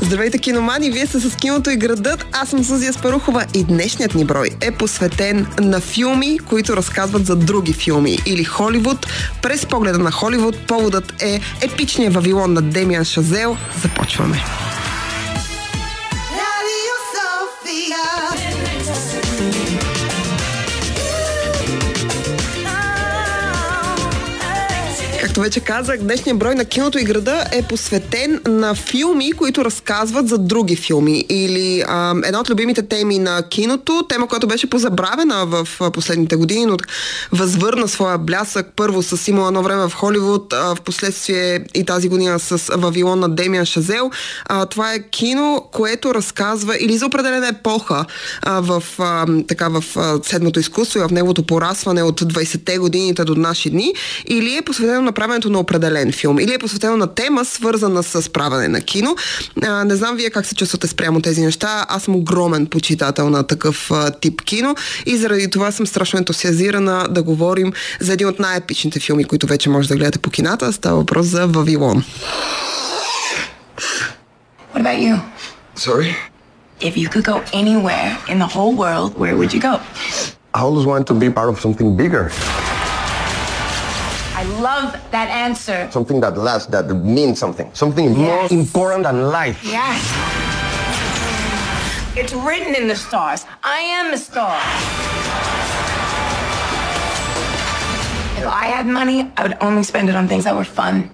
Здравейте, киномани! Вие сте с киното и градът. Аз съм Сузия Спарухова и днешният ни брой е посветен на филми, които разказват за други филми или Холивуд. През погледа на Холивуд поводът е епичният Вавилон на Демиан Шазел. Започваме! Както вече казах, днешният брой на киното и града е посветен на филми, които разказват за други филми. Или а, една от любимите теми на киното, тема, която беше позабравена в последните години, но възвърна своя блясък първо с имало едно време в Холивуд, а, в последствие и тази година с Вавилон на Демиан Шазел. А, това е кино, което разказва или за определена епоха а, в, а, така, в а, седмото изкуство и в неговото порасване от 20-те годините до наши дни, или е посветено на правенето на определен филм или е посветено на тема, свързана с правене на кино. А, не знам вие как се чувствате спрямо тези неща. Аз съм огромен почитател на такъв а, тип кино и заради това съм страшно ентусиазирана да говорим за един от най-епичните филми, които вече може да гледате по кината. Става въпрос за Вавилон. What about you? Sorry? If you could go anywhere in the whole world, where would you go? I always wanted to be part of something bigger, love that answer. something that lasts, that means something, something more important than life. Yes. It's written in the stars. I am a star. If I had money, I would only spend it on things that were fun.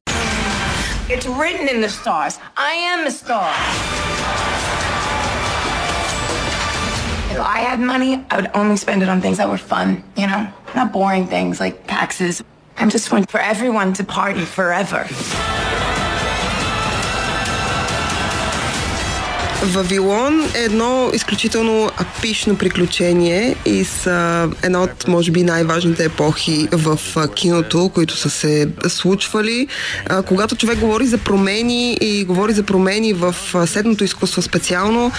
It's written in the stars. I am a star. If I had money, I would only spend it on things that were fun, you know? Not boring things like taxes. I'm just one for everyone to party forever. Вавилон е едно изключително апишно приключение и са една от, може би, най-важните епохи в киното, които са се случвали. Когато човек говори за промени и говори за промени в седното изкуство специално,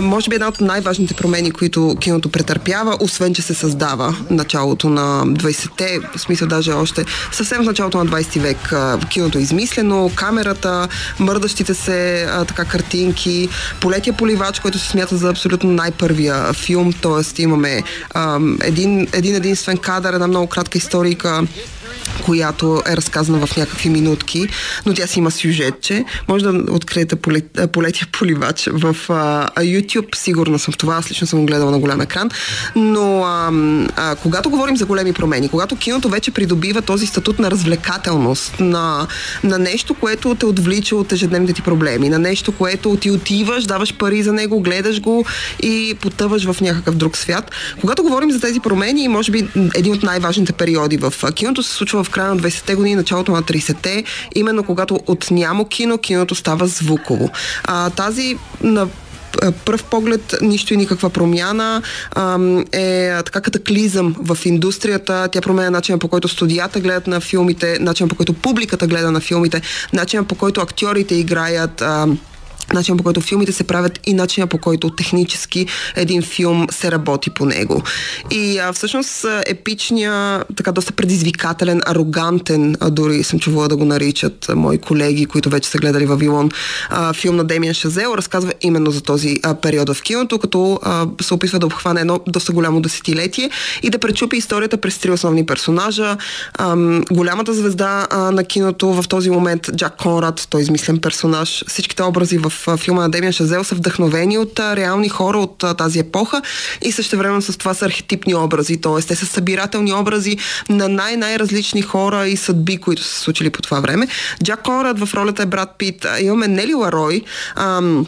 може би една от най-важните промени, които киното претърпява, освен, че се създава началото на 20-те, в смисъл даже още съвсем в началото на 20 век. Киното е измислено, камерата, мърдащите се така картинки, Полетия поливач, който се смята за абсолютно най-първия филм, т.е. имаме ам, един, един единствен кадър, една много кратка историка, която е разказана в някакви минутки, но тя си има сюжетче. Може да откриете полет, полетия поливач в а, YouTube, сигурна съм в това, аз лично съм гледала на голям екран, но а, а, когато говорим за големи промени, когато киното вече придобива този статут на развлекателност, на, на нещо, което те отвлича от ежедневните ти проблеми, на нещо, което ти отиваш, даваш пари за него, гледаш го и потъваш в някакъв друг свят. Когато говорим за тези промени, може би един от най-важните периоди в киното се случва в края на 20-те години, началото на 30-те, именно когато от нямо кино, киното става звуково. А, тази на пръв поглед нищо и никаква промяна е така катаклизъм в индустрията. Тя променя начина по който студията гледат на филмите, начина по който публиката гледа на филмите, начина по който актьорите играят. Начинът по който филмите се правят и начинът по който технически един филм се работи по него. И а, всъщност а, епичния, така доста предизвикателен, арогантен, а, дори съм чувала да го наричат а, мои колеги, които вече са гледали Вавилон, а, филм на Демиан Шазел, разказва именно за този а, период в киното, като а, се опитва да обхване едно доста голямо десетилетие и да пречупи историята през три основни персонажа. Ам, голямата звезда а, на киното в този момент, Джак Конрад, той измислен персонаж, всичките образи в а, филма на Демиан Шазел са вдъхновени от реални хора от тази епоха и също време с това са архетипни образи, т.е. те са събирателни образи на най-най-различни хора и съдби, които са случили по това време. Джак Конрад в ролята е брат Пит. Имаме Нели Ларой, ам,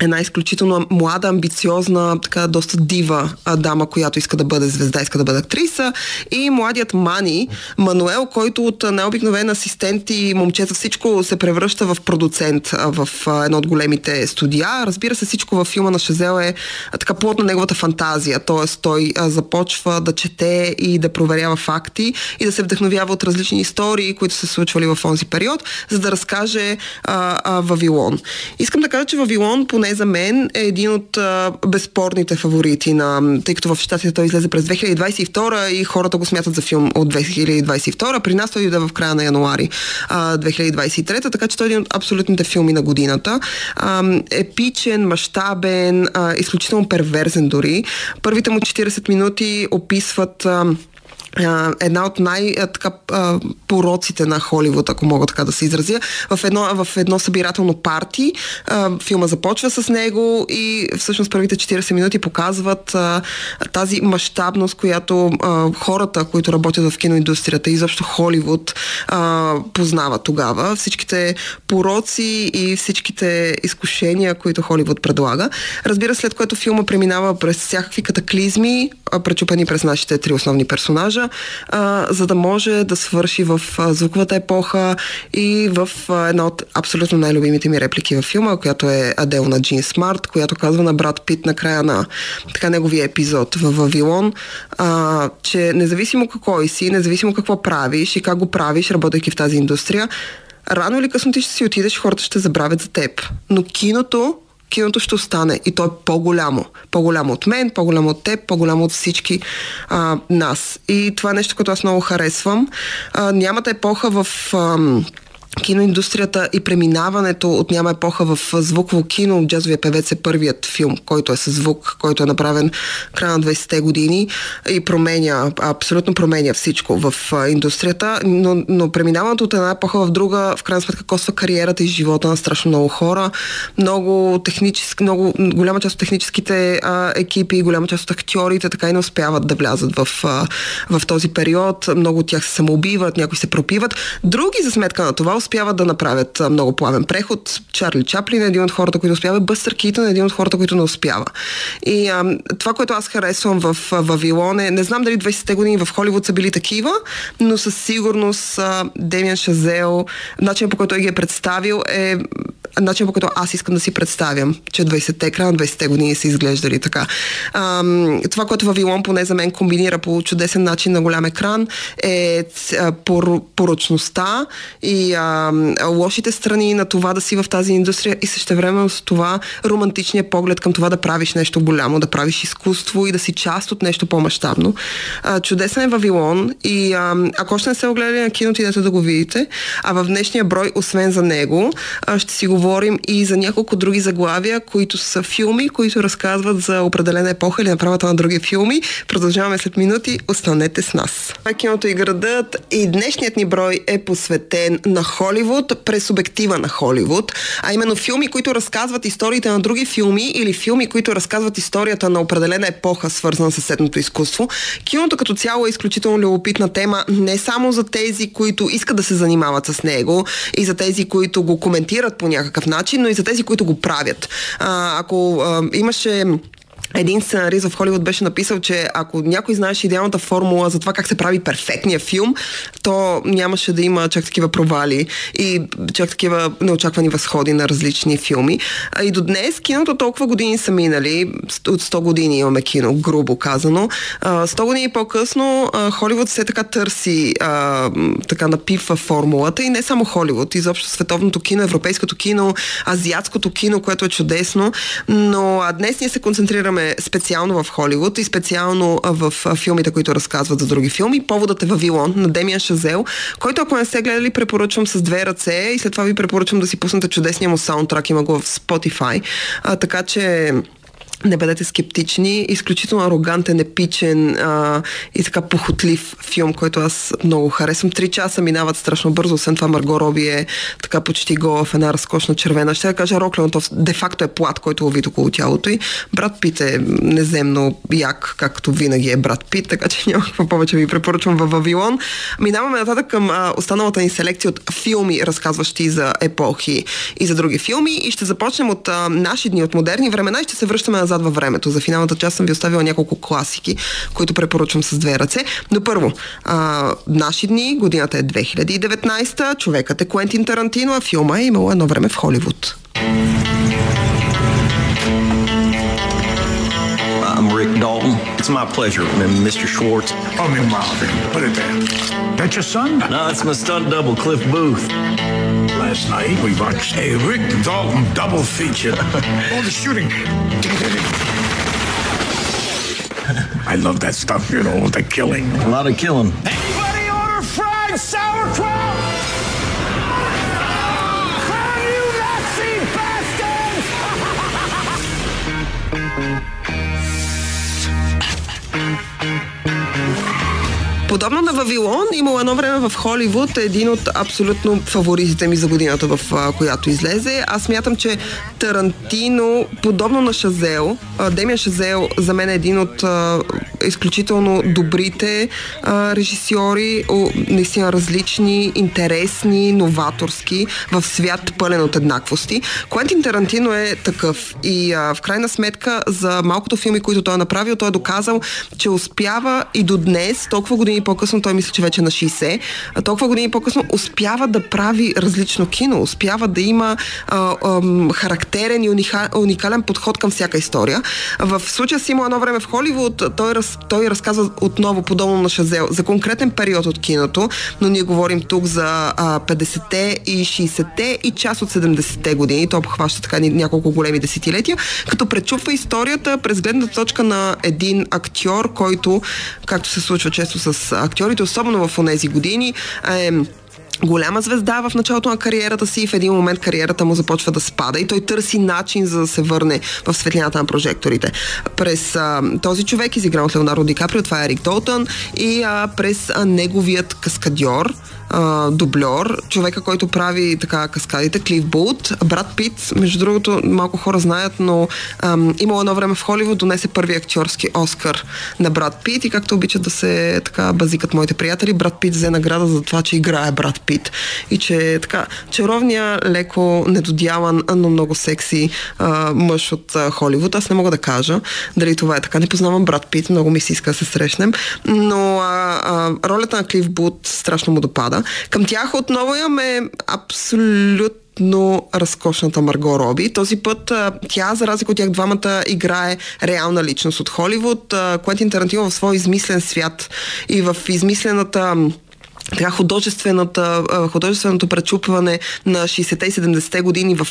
една изключително млада, амбициозна, така доста дива а, дама, която иска да бъде звезда, иска да бъде актриса и младият Мани, Мануел, който от най-обикновен асистент и момчета всичко се превръща в продуцент а, в а, едно от големите студия. Разбира се, всичко във филма на Шазел е а, така плод на неговата фантазия, т.е. той а, започва да чете и да проверява факти и да се вдъхновява от различни истории, които се случвали в този период, за да разкаже а, а, Вавилон. Искам да кажа, че Вавилон по поне за мен, е един от а, безспорните фаворити, на, тъй като в щатите той излезе през 2022 и хората го смятат за филм от 2022. При нас той дойде в края на януари а, 2023, така че той е един от абсолютните филми на годината. А, епичен, мащабен, а, изключително перверзен дори. Първите му 40 минути описват а, една от най-пороците на Холивуд, ако мога така да се изразя, в едно, в едно събирателно парти. Филма започва с него и всъщност първите 40 минути показват тази мащабност, която хората, които работят в киноиндустрията, изобщо Холивуд, познават тогава. Всичките пороци и всичките изкушения, които Холивуд предлага. Разбира, след което филма преминава през всякакви катаклизми, пречупани през нашите три основни персонажа, а, за да може да свърши в а, звуковата епоха и в а, една от абсолютно най-любимите ми реплики във филма, която е Адел на Джин Смарт, която казва на брат Пит на края на така неговия епизод в Вавилон, а, че независимо какво си, независимо какво правиш и как го правиш, работейки в тази индустрия, рано или късно ти ще си отидеш, хората ще забравят за теб. Но киното киното ще остане и то е по-голямо. По-голямо от мен, по-голямо от теб, по-голямо от всички а, нас. И това е нещо, което аз много харесвам. А, нямата епоха в... А, киноиндустрията и преминаването от няма епоха в звуково кино. Джазовия певец е първият филм, който е със звук, който е направен края на 20-те години и променя, абсолютно променя всичко в индустрията, но, но преминаването от една епоха в друга, в крайна сметка коства кариерата и живота на страшно много хора. Много технически, много, голяма част от техническите а, екипи, голяма част от актьорите така и не успяват да влязат в, а, в този период. Много от тях се самоубиват, някои се пропиват. Други за сметка на това успяват да направят много плавен преход. Чарли Чаплин е един от хората, които успява. Бъстър Китън е един от хората, които не успява. И а, това, което аз харесвам в Вавилон е, не знам дали 20-те години в Холивуд са били такива, но със сигурност а, Демиан Шазел, начинът по който той ги е представил е начин по който аз искам да си представям, че 20-те, края на 20-те години са изглеждали така. А, това, което Вавилон поне за мен комбинира по чудесен начин на голям екран е пор, порочността и а, лошите страни на това да си в тази индустрия и също време с това романтичния поглед към това да правиш нещо голямо, да правиш изкуство и да си част от нещо по-масштабно. Чудесен е Вавилон и а, ако още не се огледали на кино, отидете да го видите. А в днешния брой, освен за него, а, ще си говорим и за няколко други заглавия, които са филми, които разказват за определена епоха или направата на други филми. Продължаваме след минути. Останете с нас. Киното и градът и днешният ни брой е посветен на Холивуд през обектива на Холивуд, а именно филми, които разказват историите на други филми или филми, които разказват историята на определена епоха, свързана с сетното изкуство. Киното като цяло е изключително любопитна тема не само за тези, които искат да се занимават с него и за тези, които го коментират по някакъв начин, но и за тези, които го правят. А, ако а, имаше един сценарист в Холивуд беше написал, че ако някой знаеше идеалната формула за това как се прави перфектния филм, то нямаше да има чак такива провали и чак такива неочаквани възходи на различни филми. И до днес киното толкова години са минали, от 100 години имаме кино, грубо казано. 100 години по-късно Холивуд все така търси, така напивва формулата и не само Холивуд, изобщо световното кино, европейското кино, азиатското кино, което е чудесно, но днес ние се концентрираме гледаме специално в Холивуд и специално в филмите, които разказват за други филми. Поводът е Вавилон на Демиан Шазел, който ако не сте гледали, препоръчвам с две ръце и след това ви препоръчвам да си пуснете чудесния му саундтрак, има го в Spotify. А, така че не бъдете скептични. Изключително арогантен, епичен а, и така похотлив филм, който аз много харесвам. Три часа минават страшно бързо. Освен това Марго Роби е така почти гола в една разкошна червена. Ще да кажа то де-факто е плат, който лови около тялото и брат Пит е неземно як, както винаги е брат Пит, така че няма какво повече ви препоръчвам във Вавилон. Минаваме нататък към а, останалата ни селекция от филми, разказващи за епохи и за други филми и ще започнем от а, наши дни, от модерни времена и ще се връщаме на назад във времето. За финалната част съм ви оставила няколко класики, които препоръчвам с две ръце. Но първо, а, наши дни, годината е 2019, човекът е Куентин Тарантино, а филма е имало едно време в Холивуд. My pleasure, Mr. Schwartz. Oh, me Marvin. Put it there. That's your son? No, it's my stunt double, Cliff Booth. Last last night we watched a Rick Dalton double feature. All the shooting. I love that stuff, you know, the killing. A lot of killing. Anybody order fried sauerkraut? Подобно на Вавилон, имало едно време в Холивуд един от абсолютно фаворитите ми за годината, в която излезе. Аз смятам, че Тарантино, подобно на Шазел, Демия Шазел за мен е един от изключително добрите режисьори, наистина различни, интересни, новаторски, в свят пълен от еднаквости. Куентин Тарантино е такъв и в крайна сметка за малкото филми, които той е направил, той е доказал, че успява и до днес, толкова години по-късно, той мисля, че вече е на 60, а толкова години по-късно успява да прави различно кино, успява да има а, а, характерен и униха, уникален подход към всяка история. В случая си има едно време в Холивуд, той, раз, той разказва отново подобно на Шазел за конкретен период от киното, но ние говорим тук за а, 50-те и 60-те и част от 70-те години. Той обхваща така няколко големи десетилетия, като пречупва историята през гледна точка на един актьор, който, както се случва често с актьорите, особено в тези години, е голяма звезда в началото на кариерата си и в един момент кариерата му започва да спада и той търси начин за да се върне в светлината на прожекторите. През а, този човек, изигран от Леонардо Ди Каприо, това е Ерик Долтън и а, през а, неговият каскадьор, а, дублер, човека, който прави така каскадите, Клиф Булт, Брат Пит, между другото, малко хора знаят, но ам, имало едно време в Холивуд, донесе първи актьорски Оскар на Брат Пит и както обичат да се така базикат моите приятели, Брат Пит взе награда за това, че играе Брат Пит и че така чаровния, леко недодяван, но много секси а, мъж от а, Холивуд. Аз не мога да кажа дали това е така. Не познавам Брат Пит, много ми се иска да се срещнем, но а, а, ролята на Клиф Бут страшно му допада. Към тях отново имаме абсолютно разкошната Марго Роби. Този път тя, за разлика от тях двамата, играе реална личност от Холивуд. Куентин Тарантино в свой измислен свят и в измислената така художествената, художественото пречупване на 60-те и 70-те години в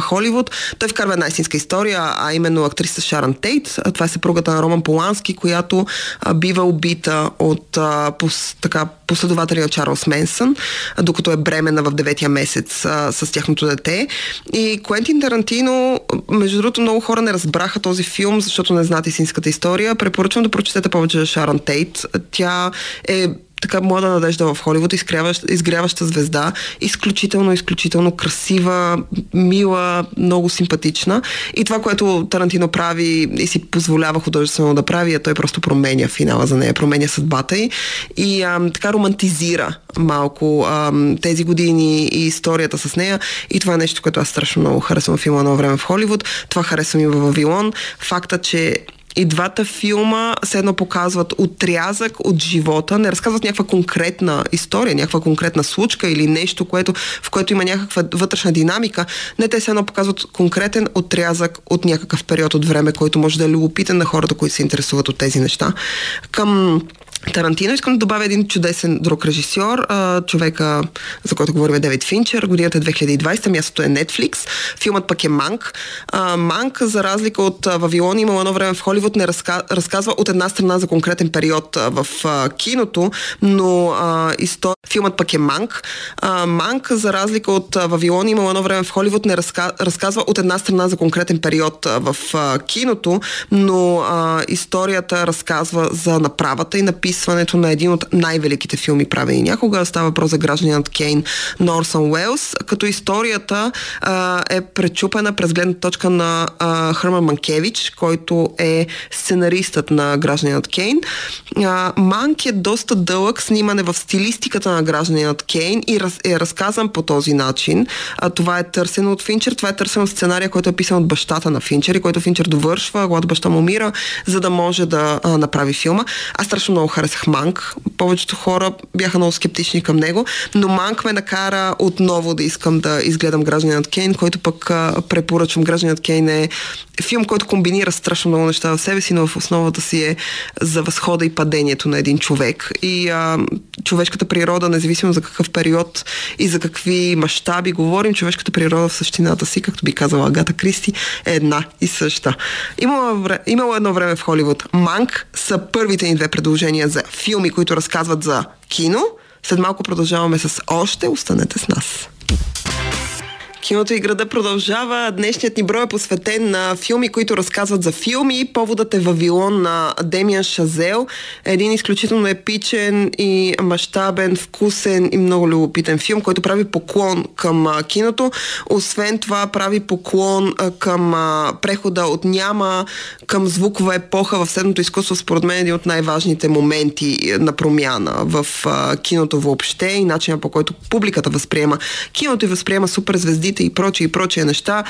Холивуд. Той вкарва една истинска история, а именно актриса Шаран Тейт. Това е съпругата на Роман Полански, която бива убита от а, пос, така, последователи на Чарлз Менсън, докато е бремена в деветия месец а, с тяхното дете. И Куентин Тарантино, между другото, много хора не разбраха този филм, защото не знаят истинската история. Препоръчвам да прочетете повече за Шаран Тейт. Тя е така млада надежда в Холивуд, изгряваща, изгряваща звезда, изключително, изключително красива, мила, много симпатична. И това, което Тарантино прави и си позволява художествено да прави, е той просто променя финала за нея, променя съдбата й и а, така романтизира малко а, тези години и историята с нея. И това е нещо, което аз страшно много харесвам в филма едно време в Холивуд. Това харесвам и в Вавилон. Факта, че и двата филма се едно показват отрязък от живота, не разказват някаква конкретна история, някаква конкретна случка или нещо, което, в което има някаква вътрешна динамика. Не, те се едно показват конкретен отрязък от някакъв период от време, който може да е любопитен на хората, които се интересуват от тези неща. Към Тарантино. Искам да добавя един чудесен друг режисьор, човека, за който говорим е Девид Финчер. Годината е 2020, мястото е Netflix. Филмът пък е Манк. Манк, за разлика от Вавилон, имало едно време в Холивуд, не разка... разказва от една страна за конкретен период в киното, но история Филмът пък е Манк. Манк, за разлика от Вавилон, имало едно време в Холивуд, не разка... разказва от една страна за конкретен период в киното, но историята разказва за направата и написането записването на един от най-великите филми, правени някога. Става въпрос за гражданинът Кейн Норсън Уелс, като историята а, е пречупена през гледна точка на а, Хърман Манкевич, който е сценаристът на гражданинът Кейн. А, Манк е доста дълъг, снимане в стилистиката на гражданинът Кейн и раз, е разказан по този начин. А, това е търсено от Финчер, това е търсено сценария, който е писан от бащата на Финчер и който Финчер довършва, когато баща му умира, за да може да а, направи филма. Аз страшно много харесвам харесах Манк. Повечето хора бяха много скептични към него, но Манк ме накара отново да искам да изгледам Гражданинът Кейн, който пък препоръчвам. Гражданинът Кейн е филм, който комбинира страшно много неща в себе си, но в основата си е за възхода и падението на един човек. И а, човешката природа, независимо за какъв период и за какви мащаби говорим, човешката природа в същината си, както би казала Агата Кристи, е една и съща. Имало, имало едно време в Холивуд. Манк са първите ни две предложения за филми, които разказват за кино. След малко продължаваме с още. Останете с нас. Киното и града продължава. Днешният ни брой е посветен на филми, които разказват за филми. Поводът е Вавилон на Демиан Шазел. Един изключително епичен и мащабен, вкусен и много любопитен филм, който прави поклон към киното. Освен това прави поклон към прехода от няма към звукова епоха в следното изкуство. Според мен е един от най-важните моменти на промяна в киното въобще и начина по който публиката възприема киното и възприема суперзвезди и прочие и прочие неща.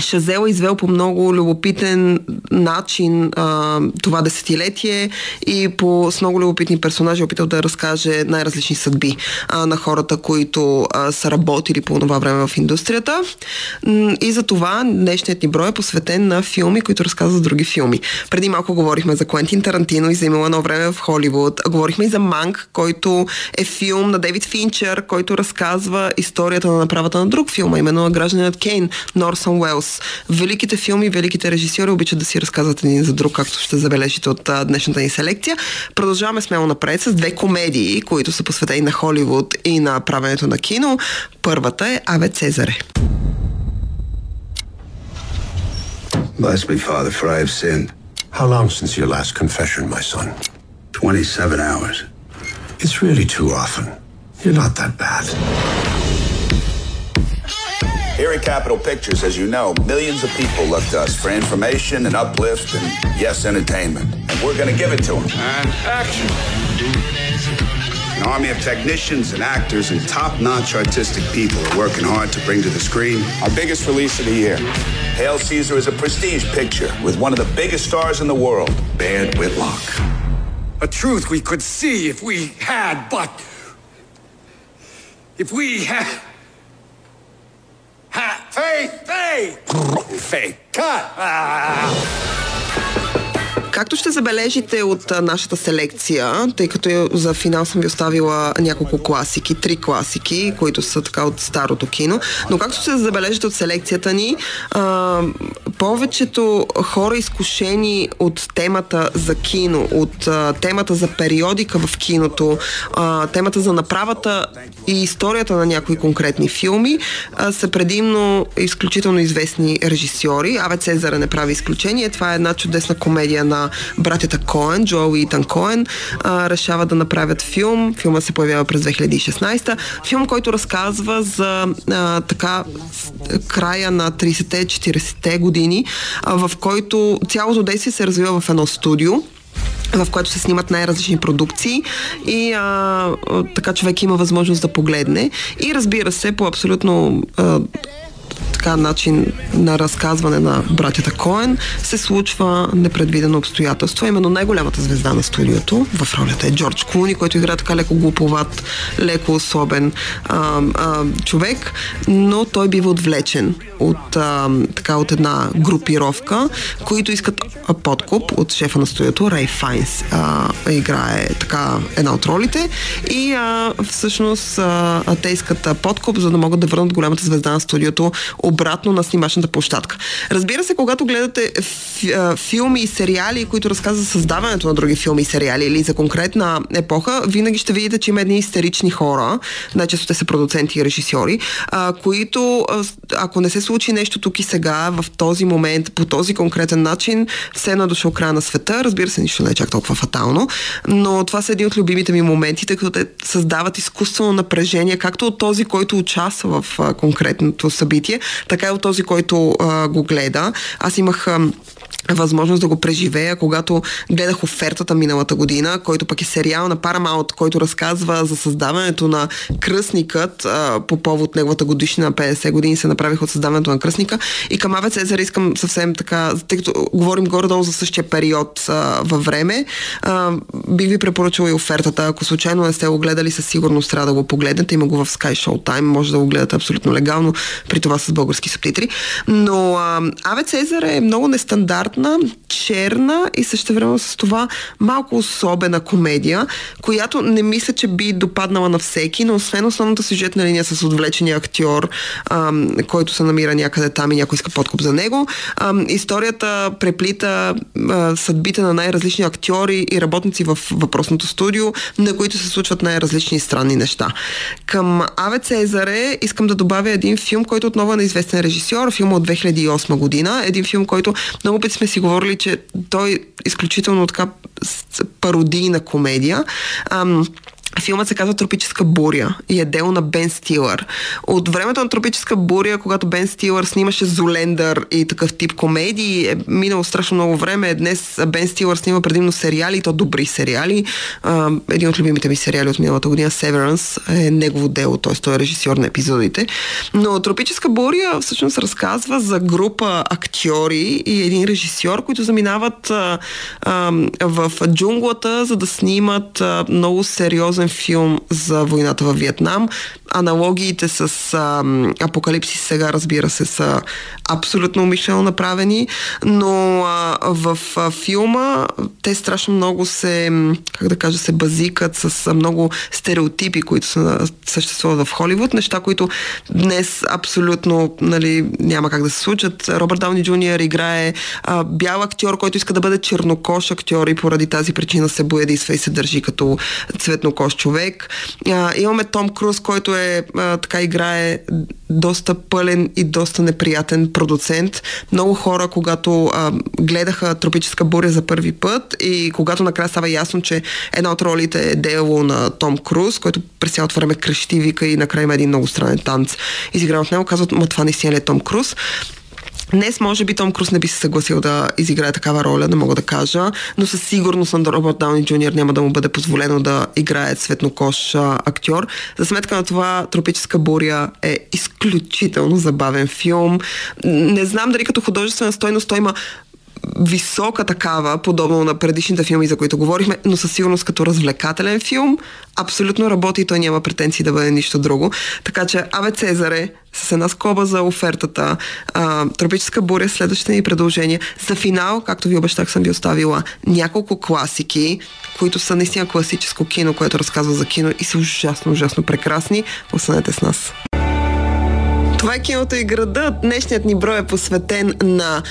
Шазел е извел по много любопитен начин а, това десетилетие и по с много любопитни персонажи е опитал да разкаже най-различни съдби а, на хората, които а, са работили по това време в индустрията. И за това днешният ни брой е посветен на филми, които разказват други филми. Преди малко говорихме за Куентин Тарантино и за имало едно време в Холивуд. Говорихме и за Манк, който е филм на Дейвид Финчер, който разказва историята на направата на друг филм, именно на гражданинът Кейн, Норсън Уелс Уелс. Великите филми, великите режисьори обичат да си разказват един за друг, както ще забележите от а, днешната ни селекция. Продължаваме смело напред с две комедии, които са посветени на Холивуд и на правенето на кино. Първата е Аве Цезаре. Bless me, Father, for I have sinned. How long since your last confession, my son? 27 hours. It's really too often. You're not that bad. Here at Capitol Pictures, as you know, millions of people look to us for information and uplift and, yes, entertainment. And we're going to give it to them. And action. An army of technicians and actors and top-notch artistic people are working hard to bring to the screen our biggest release of the year. Hail Caesar is a prestige picture with one of the biggest stars in the world, Baird Whitlock. A truth we could see if we had, but. If we had. Ha, faith! Faith, cut! Ah. Както ще забележите от нашата селекция, тъй като за финал съм ви оставила няколко класики, три класики, които са така от старото кино, но както ще забележите от селекцията ни, а, повечето хора изкушени от темата за кино, от а, темата за периодика в киното, а, темата за направата и историята на някои конкретни филми, а, са предимно изключително известни режисьори. Аве Цезара не прави изключение. Това е една чудесна комедия на братята Коен, Джоел и Итан Коен, а, решават да направят филм. Филма се появява през 2016. Филм, който разказва за а, така края на 30-те, 40-те години, а, в който цялото действие се развива в едно студио в което се снимат най-различни продукции и а, така човек има възможност да погледне. И разбира се по абсолютно а, така начин на разказване на братята Коен се случва непредвидено обстоятелство. Именно най-голямата звезда на студиото в ролята е Джордж Клуни, който играе така леко глуповат, леко особен а, а, човек, но той бива отвлечен от, а, така, от една групировка, които искат подкуп от шефа на студиото, Рей Файнс. А, играе така една от ролите и а, всъщност а, те искат подкуп, за да могат да върнат голямата звезда на студиото обратно на снимачната площадка. Разбира се, когато гледате филми и сериали, които разказват за създаването на други филми и сериали или за конкретна епоха, винаги ще видите, че има едни истерични хора, най-често те са продуценти и режисьори, а, които, ако не се случи нещо тук и сега, в този момент, по този конкретен начин, все едно е дошъл края на света. Разбира се, нищо не е чак толкова фатално, но това са един от любимите ми моменти, тъй като те създават изкуствено напрежение, както от този, който участва в конкретното събитие, така и от този, който а, го гледа. Аз имах а, възможност да го преживея, когато гледах офертата миналата година, който пък е сериал на Paramount, който разказва за създаването на Кръстникът а, по повод неговата годишна 50 години се направих от създаването на Кръстника. И към Аве Цезар искам съвсем така, тъй като говорим горе-долу за същия период а, във време, а, бих ви препоръчала и офертата. Ако случайно не сте го гледали, със сигурност трябва да го погледнете. Има го в Sky Showtime, може да го гледате абсолютно легално, при това с български субтитри. Но а, Аве Цезар е много нестандартна, черна и също време с това малко особена комедия, която не мисля, че би допаднала на всеки, но освен основната сюжетна линия с отвлечения актьор, ам, който се намира някъде там и някой иска подкуп за него, ам, историята преплита а, съдбите на най-различни актьори и работници в въпросното студио, на които се случват най-различни странни неща. Към Аве Цезаре искам да добавя един филм, който отново е на известен режисьор, филм от 2008 година, един филм, който много пъти сме си говорили, че той изключително така пародийна комедия. Ам, Филмът се казва Тропическа буря и е дело на Бен Стилър. От времето на Тропическа буря, когато Бен Стилър снимаше Золендър и такъв тип комедии, е минало страшно много време. Днес Бен Стилър снима предимно сериали, и то добри сериали. един от любимите ми сериали от миналата година, Severance, е негово дело, т.е. той е режисьор на епизодите. Но Тропическа буря всъщност разказва за група актьори и един режисьор, които заминават а, а, в джунглата, за да снимат а, много сериозен сериозен филм за войната във Виетнам. Аналогиите с а, Апокалипсис сега, разбира се, са абсолютно умишлено направени, но а, в а, филма те страшно много се, как да кажа, се базикат с а, много стереотипи, които са, съществуват в Холивуд, неща, които днес абсолютно нали, няма как да се случат. Робърт Дауни Джуниор играе а, бял актьор, който иска да бъде чернокош актьор и поради тази причина се боядисва и се държи като цветнокош човек. А, имаме Том Круз, който е а, така играе доста пълен и доста неприятен продуцент. Много хора, когато а, гледаха Тропическа буря за първи път и когато накрая става ясно, че една от ролите е дело на Том Круз, който през цялото време крещи, вика и накрая има един много странен танц. Изигран от него, казват, ма това наистина ли е Том Круз? Днес, може би, Том Круз не би се съгласил да изиграе такава роля, не мога да кажа, но със сигурност на Робърт Дауни Джуниор няма да му бъде позволено да играе цветнокош актьор. За сметка на това, Тропическа буря е изключително забавен филм. Не знам дали като художествена стойност той има висока такава, подобно на предишните филми, за които говорихме, но със сигурност като развлекателен филм абсолютно работи и той няма претенции да бъде нищо друго. Така че Аве Цезаре с една скоба за офертата, а, Тропическа буря, следващите ни предложения. За финал, както ви обещах, съм ви оставила няколко класики, които са наистина класическо кино, което разказва за кино и са ужасно, ужасно прекрасни. Останете с нас. Това е киното и града. Днешният ни брой е посветен на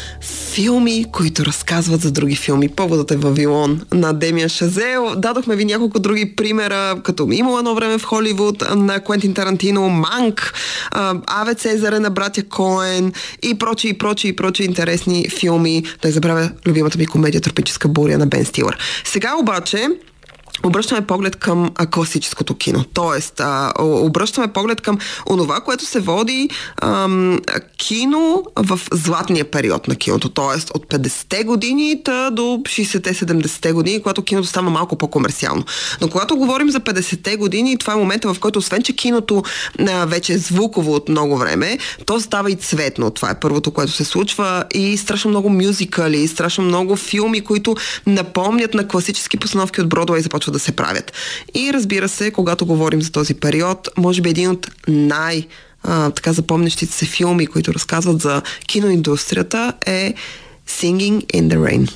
филми, които разказват за други филми. Поводът е Вавилон на Демия Шазел. Дадохме ви няколко други примера, като имало едно време в Холивуд на Квентин Тарантино, Манк, Аве Цезаре на братя Коен и прочи, и прочи, и прочи интересни филми. Да забравя любимата ми комедия Тропическа буря на Бен Стилър. Сега обаче обръщаме поглед към а, класическото кино. Тоест, а, обръщаме поглед към онова, което се води ам, кино в златния период на киното. Тоест, от 50-те години та до 60-те, 70-те години, когато киното става малко по-комерциално. Но когато говорим за 50-те години, това е момента, в който освен, че киното а, вече е звуково от много време, то става и цветно. Това е първото, което се случва. И страшно много мюзикали, страшно много филми, които напомнят на класически постановки от Бродвей започват да се правят. И разбира се, когато говорим за този период, може би един от най- а, така запомнящите се филми, които разказват за киноиндустрията е Singing in the Rain.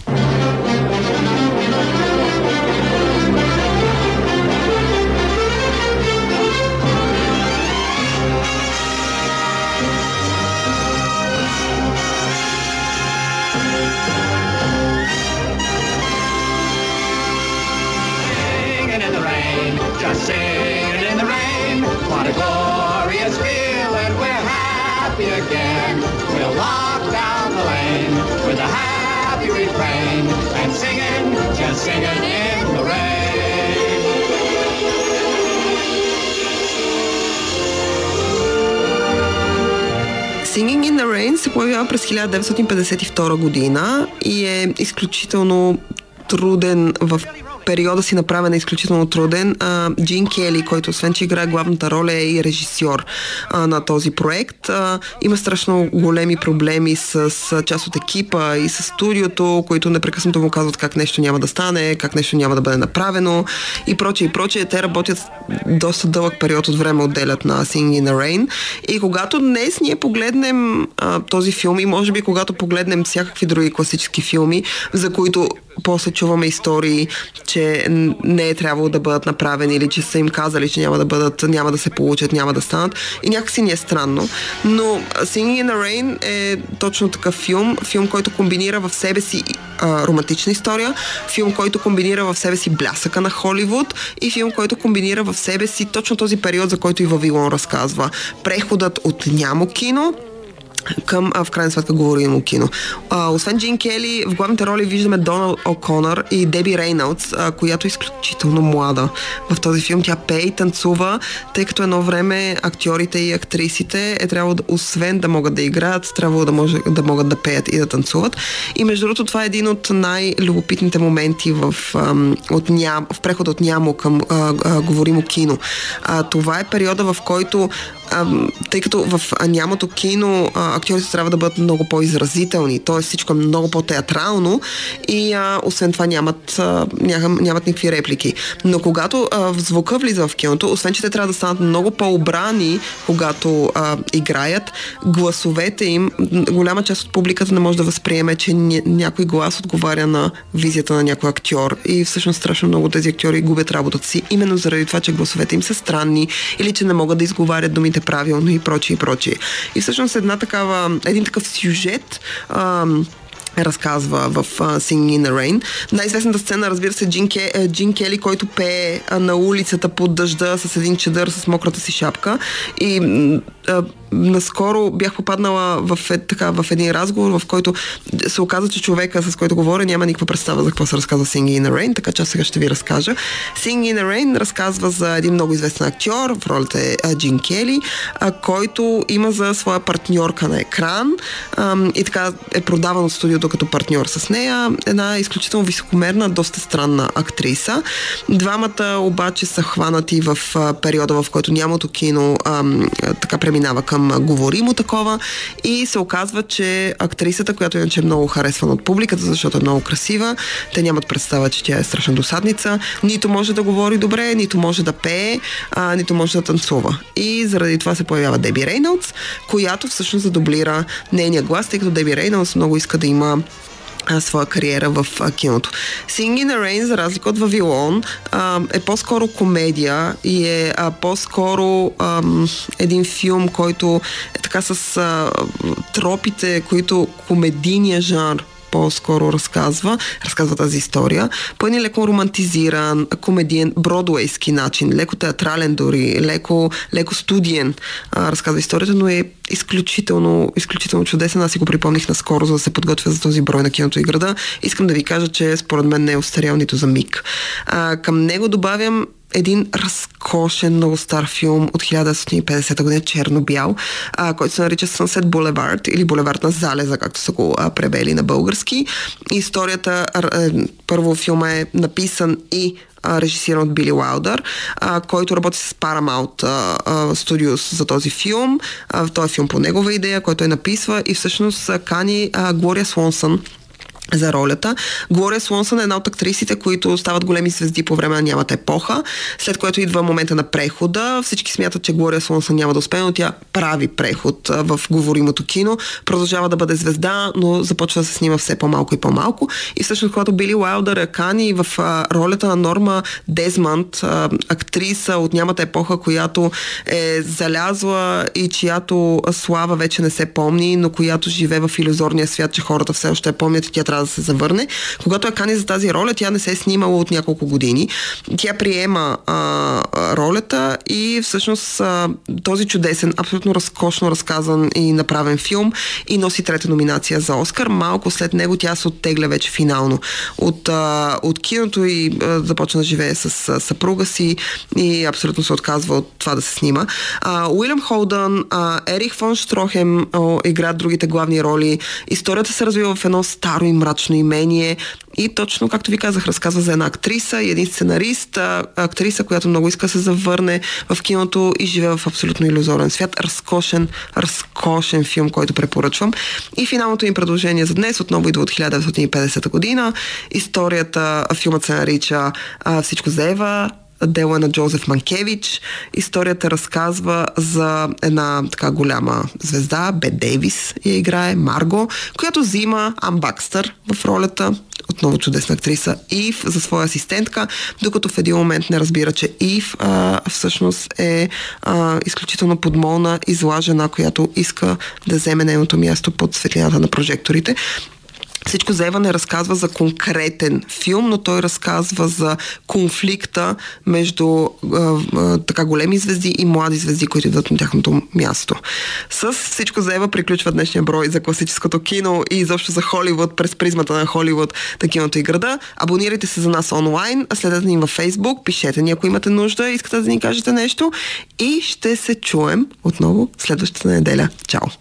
rain, just singing in the rain. What a glorious feeling, we're happy again. We'll walk down the lane with a happy refrain and singing, just singing in the rain. Singing in the Rain се появява през 1952 година и е изключително труден в периода си направен е изключително труден. А, Джин Кели, който освен, че играе главната роля, е и режисьор а, на този проект. А, има страшно големи проблеми с, с част от екипа и с студиото, които непрекъснато му казват как нещо няма да стане, как нещо няма да бъде направено и прочее и прочее. Те работят доста дълъг период от време отделят на Singing in the Rain. И когато днес ние погледнем а, този филм и може би когато погледнем всякакви други класически филми, за които после чуваме истории, че не е трябвало да бъдат направени или че са им казали, че няма да бъдат, няма да се получат, няма да станат. И някакси ни е странно. Но Singing in the Rain е точно такъв филм. Филм, който комбинира в себе си а, романтична история, филм, който комбинира в себе си блясъка на Холивуд и филм, който комбинира в себе си точно този период, за който и Вавилон разказва. Преходът от нямо кино към, а, в крайна сметка, говорим кино. А, освен Джин Кели, в главните роли виждаме Доналд О'Конър и Деби Рейнолдс, а, която е изключително млада в този филм. Тя пее и танцува, тъй като едно време актьорите и актрисите е трябвало, да, освен да могат да играят, трябвало да, може, да могат да пеят и да танцуват. И между другото, това е един от най-любопитните моменти в, ам, от ням, в преход от нямо към а, а, говоримо кино. А, това е периода, в който тъй като в нямото кино а, актьорите трябва да бъдат много по-изразителни, т.е. всичко е много по-театрално и а, освен това нямат, а, нямат, нямат никакви реплики. Но когато а, звука влиза в киното, освен че те трябва да станат много по-обрани, когато а, играят, гласовете им, голяма част от публиката не може да възприеме, че някой глас отговаря на визията на някой актьор и всъщност страшно много тези актьори губят работата си, именно заради това, че гласовете им са странни или че не могат да изговарят думите думите правилно и прочие и прочие. И всъщност една такава, един такъв сюжет ам, разказва в uh, Singing in the Rain. Най-известната сцена, разбира се, Джин, Ке, е, Джин Кели, който пее на улицата под дъжда с един чедър с мократа си шапка. И uh, наскоро бях попаднала в, е, така, в един разговор, в който се оказа, че човека, с който говоря, няма никаква представа за какво се разказва Singing in the Rain, така че аз сега ще ви разкажа. Singing in the Rain разказва за един много известен актьор, в ролята е Джин Кели, който има за своя партньорка на екран а, и така е продаван от студиото като партньор с нея. Една изключително високомерна, доста странна актриса. Двамата обаче са хванати в периода, в който нямато кино а, така преминава към към говоримо такова и се оказва, че актрисата, която иначе е много харесвана от публиката, защото е много красива, те нямат представа, че тя е страшна досадница, нито може да говори добре, нито може да пее, а, нито може да танцува. И заради това се появява Деби Рейнолдс, която всъщност задублира нейния глас, тъй като Деби Рейнолдс много иска да има своя кариера в киното. Singing in the Rain, за разлика от Вавилон, е по-скоро комедия и е по-скоро един филм, който е така с тропите, които комедийния жанр по-скоро разказва, разказва тази история, по един леко романтизиран, комедиен, бродуейски начин, леко театрален дори, леко, леко студиен а, разказва историята, но е изключително, изключително чудесен. Аз си го припомних наскоро, за да се подготвя за този брой на киното и града. Искам да ви кажа, че според мен не е остарял нито за миг. А, към него добавям един разкошен, много стар филм от 1950 година, черно-бял, а, който се нарича Sunset Boulevard или Булевард на залеза, както са го а, превели на български. Историята, а, е, първо филма е написан и режисиран от Били Уайлдър, а, който работи с Paramount Studios за този филм. А, той е филм по негова идея, който е написва и всъщност кани а, Глория Слонсън, за ролята. Глория Слонсън е една от актрисите, които стават големи звезди по време на нямата епоха, след което идва момента на прехода. Всички смятат, че Глория Слонсън няма да успее, но тя прави преход в говоримото кино, продължава да бъде звезда, но започва да се снима все по-малко и по-малко. И всъщност, когато Били Уайлдър е кани в ролята на Норма Дезмант, актриса от нямата епоха, която е залязла и чиято слава вече не се помни, но която живее в иллюзорния свят, че хората все още я помнят и тя трябва трябва да се завърне. Когато я кани за тази роля, тя не се е снимала от няколко години. Тя приема а, ролята и всъщност а, този чудесен, абсолютно разкошно разказан и направен филм и носи трета номинация за Оскар. Малко след него тя се оттегля вече финално от, а, от киното и а, започна да живее с а, съпруга си и абсолютно се отказва от това да се снима. А, Уилям Холдън, а, Ерих фон Штрохем а, играят другите главни роли. Историята се развива в едно старо и мрачно имение и точно, както ви казах, разказва за една актриса и един сценарист, актриса, която много иска да се завърне в киното и живее в абсолютно иллюзорен свят. Разкошен, разкошен филм, който препоръчвам. И финалното им предложение за днес отново идва от 1950 година. Историята, филмът се нарича Всичко за Ева, дело е на Джозеф Манкевич. Историята разказва за една така голяма звезда, Бет Дейвис я играе, Марго, която взима Ам Бакстър в ролята отново чудесна актриса, Ив за своя асистентка, докато в един момент не разбира, че Ив а, всъщност е а, изключително подмолна и зла жена, която иска да вземе нейното място под светлината на прожекторите. Всичко за Ева не разказва за конкретен филм, но той разказва за конфликта между а, а, така големи звезди и млади звезди, които идват на тяхното място. С всичко за Ева приключва днешния брой за класическото кино и изобщо за Холивуд, през призмата на Холивуд, на киното и града. Абонирайте се за нас онлайн, следете ни във Фейсбук, пишете ни ако имате нужда, искате да ни кажете нещо и ще се чуем отново следващата неделя. Чао!